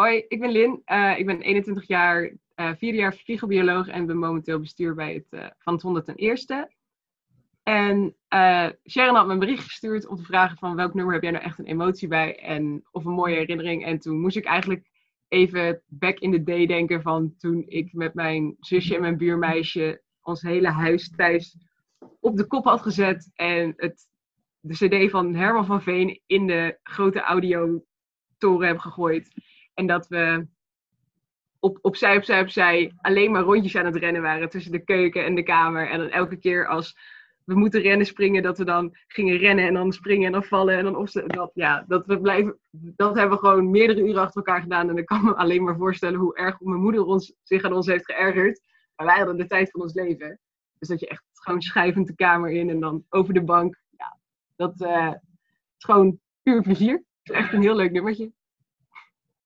Hoi, ik ben Lin. Uh, ik ben 21 jaar, uh, vierde jaar vliegelbioloog en ben momenteel bestuur bij het, uh, van het 101ste. En Sharon had me een bericht gestuurd om te vragen van welk nummer heb jij nou echt een emotie bij en of een mooie herinnering. En toen moest ik eigenlijk even back in the day denken van toen ik met mijn zusje en mijn buurmeisje ons hele huis thuis op de kop had gezet en het, de cd van Herman van Veen in de grote audiotoren hebben gegooid. En dat we op, opzij, opzij, opzij alleen maar rondjes aan het rennen waren tussen de keuken en de kamer. En dan elke keer als we moeten rennen, springen, dat we dan gingen rennen en dan springen en dan vallen. En dan dat, ja, dat, we blijven, dat hebben we gewoon meerdere uren achter elkaar gedaan. En ik kan me alleen maar voorstellen hoe erg mijn moeder ons, zich aan ons heeft geërgerd. Maar wij hadden de tijd van ons leven. Dus dat je echt gewoon schuivend de kamer in en dan over de bank. Ja, dat uh, is gewoon puur plezier. Het is echt een heel leuk nummertje.